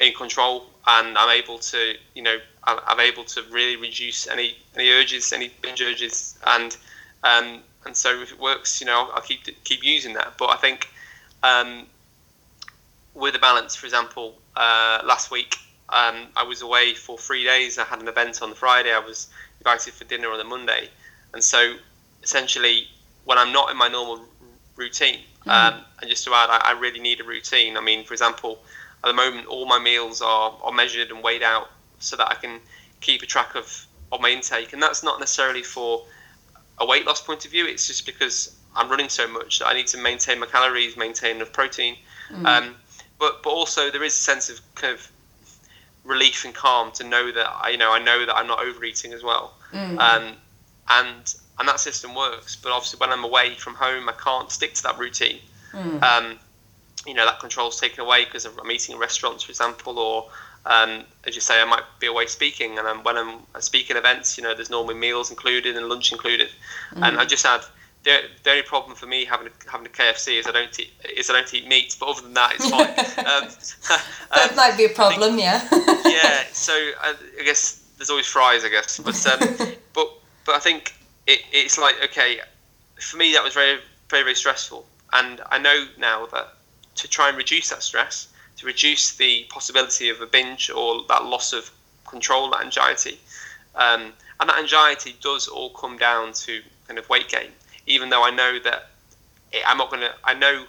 in control, and I'm able to, you know, I'm, I'm able to really reduce any any urges, any binge urges, and um, and so if it works, you know, I'll, keep keep using that. But I think um, with the balance, for example, uh, last week um, I was away for three days. I had an event on the Friday. I was invited for dinner on the Monday, and so essentially, when I'm not in my normal routine, um, and just to add, I, I really need a routine. I mean, for example, at the moment, all my meals are, are measured and weighed out so that I can keep a track of, of my intake, and that's not necessarily for a weight loss point of view. It's just because I'm running so much that I need to maintain my calories, maintain enough protein. Um, but but also there is a sense of kind of relief and calm to know that I you know I know that I'm not overeating as well. Um, and and that system works. But obviously when I'm away from home, I can't stick to that routine. Um, you know that control's taken away because I'm eating in restaurants, for example, or um, as you say, I might be away speaking, and I'm, when I'm speaking events, you know, there's normally meals included and lunch included, and I just had the, the only problem for me having a, having a KFC is I don't eat is I don't eat meat, but other than that, it's fine. um, That um, might be a problem, yeah. yeah, so I, I guess there's always fries, I guess, but um, but but I think it, it's like okay, for me that was very very very stressful, and I know now that to try and reduce that stress, to reduce the possibility of a binge or that loss of control, that anxiety, um, and that anxiety does all come down to kind of weight gain. Even though I know that it, I'm not going to, I know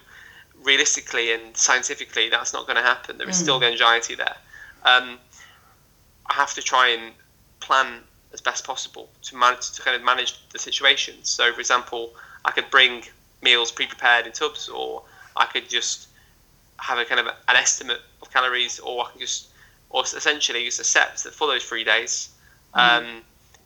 realistically and scientifically that's not going to happen. There is mm. still the anxiety there. Um, I have to try and plan as best possible to manage to kind of manage the situation. So, for example, I could bring meals pre-prepared in tubs, or I could just have a kind of an estimate of calories, or I can just, or essentially just accept that for those three days, mm. um,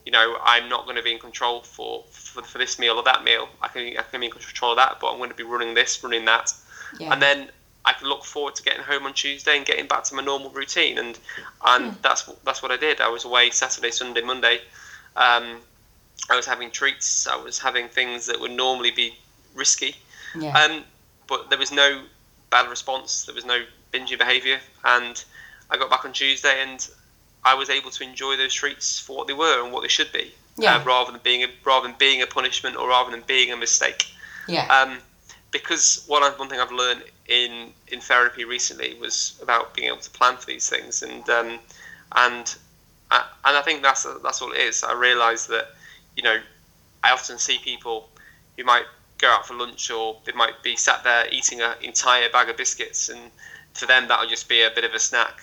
you know, I'm not going to be in control for, for, for this meal or that meal. I can I can be in control of that, but I'm going to be running this, running that, yeah. and then I can look forward to getting home on Tuesday and getting back to my normal routine. And and mm. that's that's what I did. I was away Saturday, Sunday, Monday. Um, I was having treats. I was having things that would normally be risky. Yeah. Um, but there was no bad response. There was no binging behaviour, and I got back on Tuesday and I was able to enjoy those treats for what they were and what they should be, yeah. uh, rather than being a, rather than being a punishment or rather than being a mistake. Yeah. Um, because one one thing I've learned in in therapy recently was about being able to plan for these things, and um, and I, and I think that's that's all it is. I realise that you know I often see people who might go out for lunch or they might be sat there eating an entire bag of biscuits, and for them that would just be a bit of a snack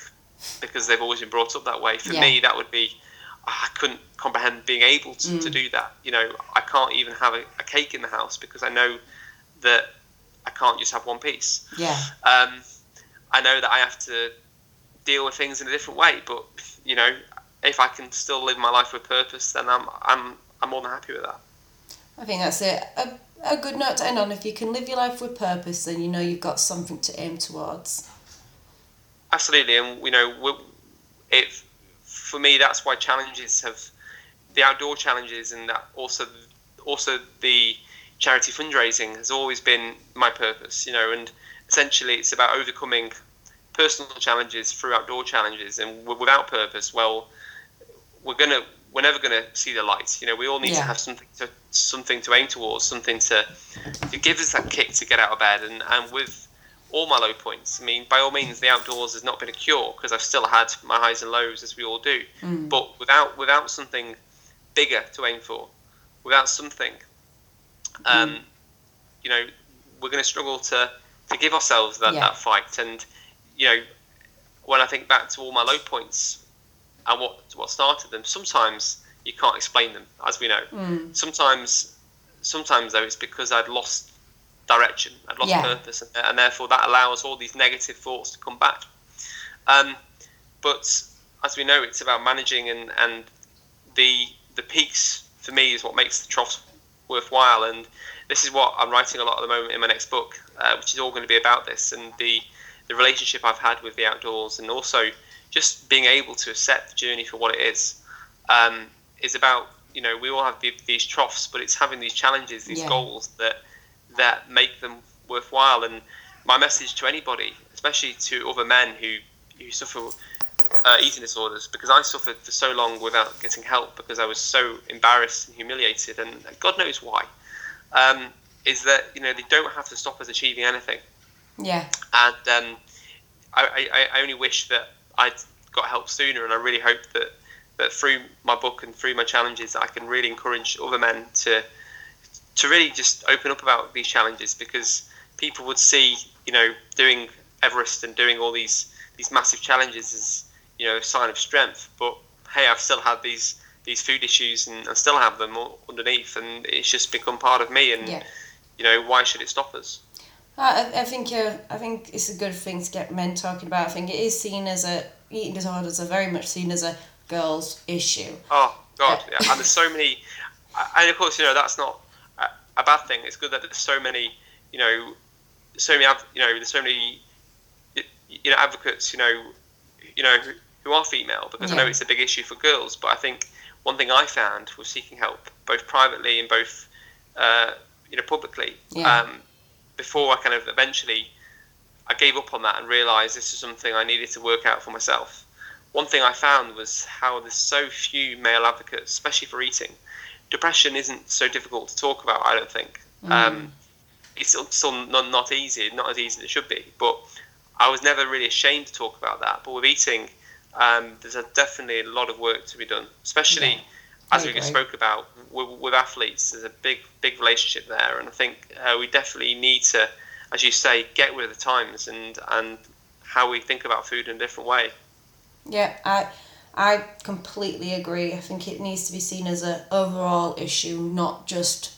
because they've always been brought up that way. For yeah. me, that would be I couldn't comprehend being able to, mm. to do that. You know, I can't even have a, a, cake in the house because I know that I can't just have one piece. Yeah. Um, I know that I have to deal with things in a different way, but you know, if I can still live my life with purpose, then I'm I'm I'm more than happy with that. I think that's it. A, a good note to end on. If you can live your life with purpose, then you know you've got something to aim towards. Absolutely, and you know, it for me that's why challenges have the outdoor challenges and that also also the charity fundraising has always been my purpose, you know, and essentially it's about overcoming personal challenges through outdoor challenges, and without purpose, well, we're gonna we're never gonna see the light. You know, we all need yeah. to have something to something to aim towards, something to to give us that kick to get out of bed, and and with all my low points. I mean, by all means, the outdoors has not been a cure because I've still had my highs and lows, as we all do. Mm. But without without something bigger to aim for, without something um, mm. you know, we're going to struggle to, to give ourselves that, yeah. that fight. And, you know, when I think back to all my low points and what, what started them, sometimes you can't explain them, as we know. Mm. Sometimes, sometimes though, it's because I'd lost direction, I'd lost yeah. purpose, and, and, therefore that allows all these negative thoughts to come back. Um, but as we know, it's about managing and, and the the peaks for me is what makes the troughs worthwhile. And this is what I'm writing a lot at the moment in my next book, uh, which is all going to be about this and the the relationship I've had with the outdoors, and also just being able to accept the journey for what it is. Um, is about you know we all have the, these troughs, but it's having these challenges, these yeah. goals that that make them worthwhile. And my message to anybody, especially to other men who who suffer uh, eating disorders because I suffered for so long without getting help because I was so embarrassed and humiliated, and God knows why. Um, is that you know they don't have to stop us achieving anything. Yeah. And um, I, I, I only wish that I'd got help sooner, and I really hope that that through my book and through my challenges, I can really encourage other men to to really just open up about these challenges because people would see you know doing Everest and doing all these these massive challenges as you know a sign of strength. But hey, I've still had these these food issues and I still have them underneath, and it's just become part of me. And yeah. you know, why should it stop us? I, I think uh, I think it's a good thing to get men talking about. I think it is seen as a eating disorders are very much seen as a girls' issue. Oh God, yeah. and there's so many, and of course you know that's not a, a bad thing. It's good that there's so many, you know, so many, you know, there's so many you know advocates you know you know who, who are female because yeah. I know it's a big issue for girls but I think one thing I found was seeking help both privately and both uh, you know publicly yeah. um, before I kind of eventually I gave up on that and realized this is something I needed to work out for myself one thing I found was how there's so few male advocates especially for eating depression isn't so difficult to talk about I don't think mm. um, it's still not, not easy not as easy as it should be but I was never really ashamed to talk about that. But with eating, um, there's a, definitely a lot of work to be done, especially. Yeah. As we just spoke about with, with, athletes, there's a big big relationship there, and I think uh, we definitely need to, as you say, get with the times and and how we think about food in a different way. Yeah, I I completely agree. I think it needs to be seen as an overall issue, not just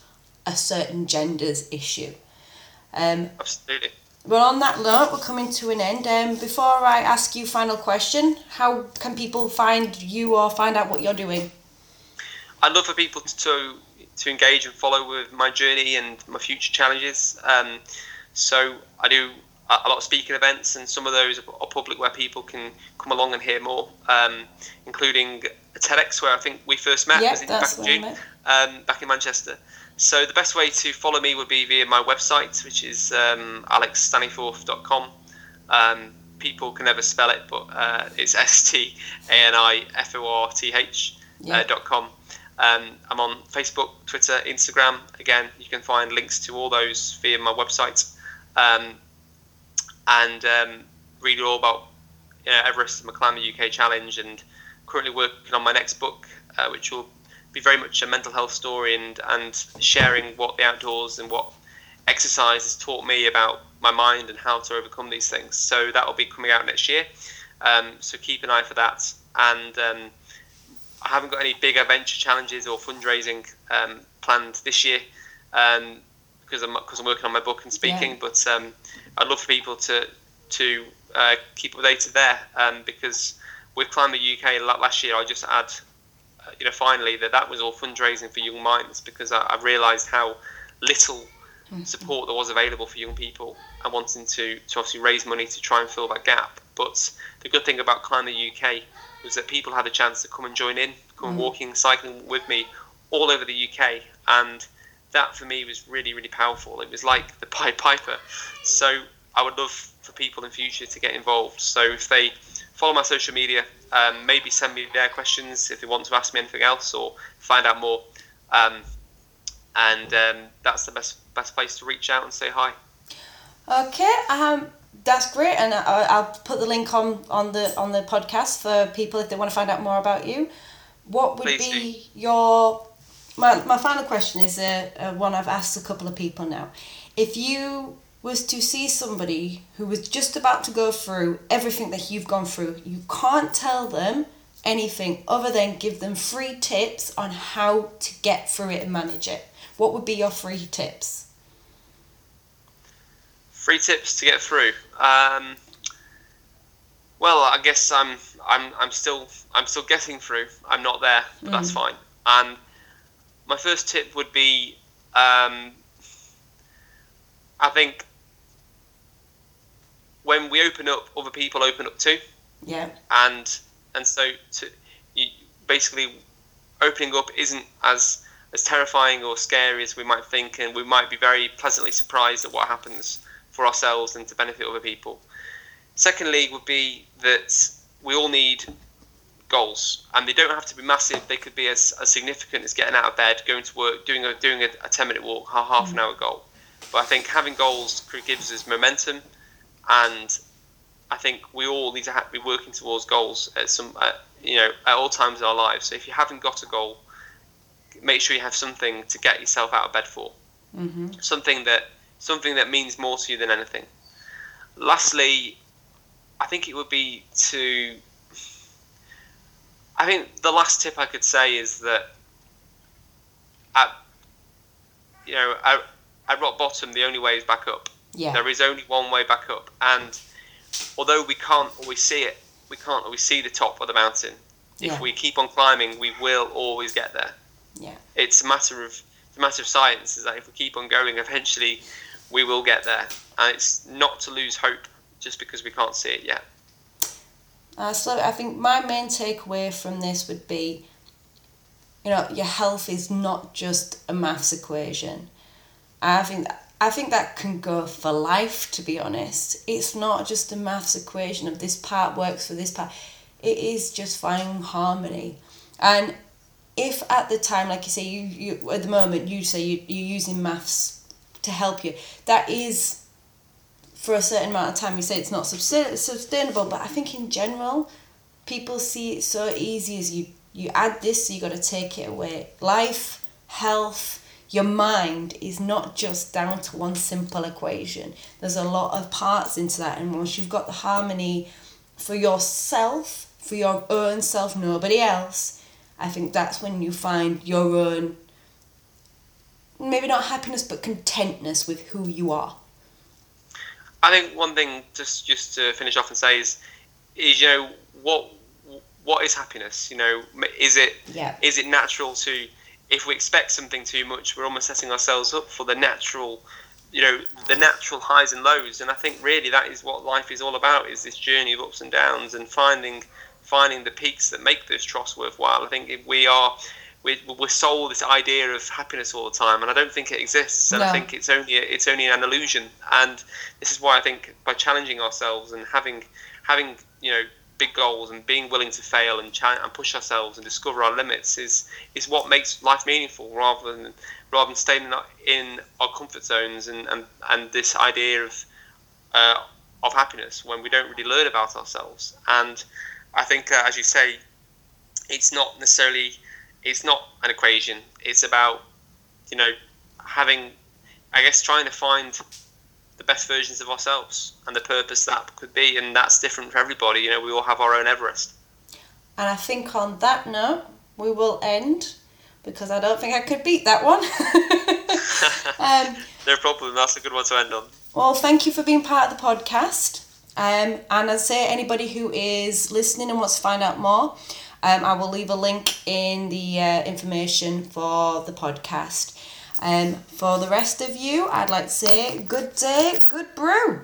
a certain gender's issue. Um, Absolutely. Well, on that note, we're coming to an end. Um, before I ask you final question, how can people find you or find out what you're doing? I'd love for people to, to, engage and follow with my journey and my future challenges. Um, so I do a lot of speaking events, and some of those are public where people can come along and hear more, um, including a TEDx where I think we first met yeah, back in June, um, back in Manchester. So the best way to follow me would be via my website, which is um, alexstaniforth.com. Um, people can never spell it, but uh, it's S T A N I F O R T H uh, dot com. Um, I'm on Facebook, Twitter, Instagram. Again, you can find links to all those via my website. Um, and um, read all about you know, Everest and McClimb UK Challenge. And currently working on my next book, uh, which will be very much a mental health story and, and sharing what the outdoors and what exercise has taught me about my mind and how to overcome these things. So that will be coming out next year. Um, so keep an eye for that. And um, I haven't got any big adventure challenges or fundraising um, planned this year um, because I'm because I'm working on my book and speaking. Yeah. But um, I'd love for people to to uh, keep updated there um, because with Climb the UK last year, I just add you know, finally that that was all fundraising for YoungMinds because I, I realised how little mm-hmm. support there was available for young people and wanting to, to obviously raise money to try and fill that gap. But the good thing about Climb the UK was that people had a chance to come and join in, come mm. walking, cycling with me all over the UK, and that for me was really, really powerful. It was like the Pied Piper. So I would love for people in future to get involved. So if they follow my social media, um, maybe send me their questions if they want to ask me anything else or find out more. Um, and um, that's the best best place to reach out and say hi. Okay, um, that's great, and I, I'll put the link on, on the on the podcast for people if they want to find out more about you. What would Please be do. your my, my final question is a, a one I've asked a couple of people now. If you was to see somebody who was just about to go through everything that you've gone through. You can't tell them anything other than give them free tips on how to get through it and manage it. What would be your free tips? Free tips to get through. Um, well, I guess I'm I'm I'm still I'm still getting through. I'm not there, but mm. that's fine. And my first tip would be um, I think when we open up, other people open up too. Yeah. And and so to you, basically opening up isn't as as terrifying or scary as we might think, and we might be very pleasantly surprised at what happens for ourselves and to benefit other people. Secondly, would be that we all need goals, and they don't have to be massive. They could be as, as significant as getting out of bed, going to work, doing a doing a, a ten minute walk, a half mm. an hour goal. But I think having goals gives us momentum and I think we all need to ha- be working towards goals at some, uh, you know, at all times in our lives. So if you haven't got a goal, make sure you have something to get yourself out of bed for. Mm-hmm. Something that something that means more to you than anything. Lastly, I think it would be to. I think the last tip I could say is that at you know at, at rock bottom the only way is back up. Yeah. There is only one way back up, and although we can't always see it, we can't always see the top of the mountain. Yeah. If we keep on climbing, we will always get there. Yeah. It's a matter of it's a matter of science. Is that if we keep on going, eventually we will get there, and it's not to lose hope just because we can't see it yet. Uh, so I think my main takeaway from this would be, you know, your health is not just a maths equation. I think I think that can go for life, to be honest. It's not just a maths equation of this part works for this part. It is just finding harmony. And if at the time, like you say, you, you at the moment you say you, you're using maths to help you, that is for a certain amount of time. You say it's not sustainable, but I think in general, people see it so easy as you You add this, so you got to take it away. Life, health, your mind is not just down to one simple equation. There's a lot of parts into that, and once you've got the harmony for yourself, for your own self, nobody else, I think that's when you find your own maybe not happiness but contentness with who you are. I think one thing just just to finish off and say is is you know what what is happiness? You know, is it yeah. is it natural to if we expect something too much, we're almost setting ourselves up for the natural, you know, the natural highs and lows. And I think really that is what life is all about: is this journey of ups and downs and finding finding the peaks that make this trust worthwhile. I think if we are we, we're sold this idea of happiness all the time, and I don't think it exists. And No. I think it's only it's only an illusion. And this is why I think by challenging ourselves and having having you know big goals and being willing to fail and and push ourselves and discover our limits is is what makes life meaningful rather than rather than staying in our, in our comfort zones and, and, and this idea of uh, of happiness when we don't really learn about ourselves. And I think, uh, as you say, it's not necessarily it's not an equation. It's about you know having, I guess, trying to find the best versions of ourselves and the purpose that could be, and that's different for everybody. You know, we all have our own Everest. And I think on that note, we will end because I don't think I could beat that one. um, no problem. That's a good one to end on. well, thank you for being part of the podcast. Um, and I'd say anybody who is listening and wants to find out more, um, I will leave a link in the uh, information for the podcast. Um, for the rest of you, I'd like to say good day, good brew.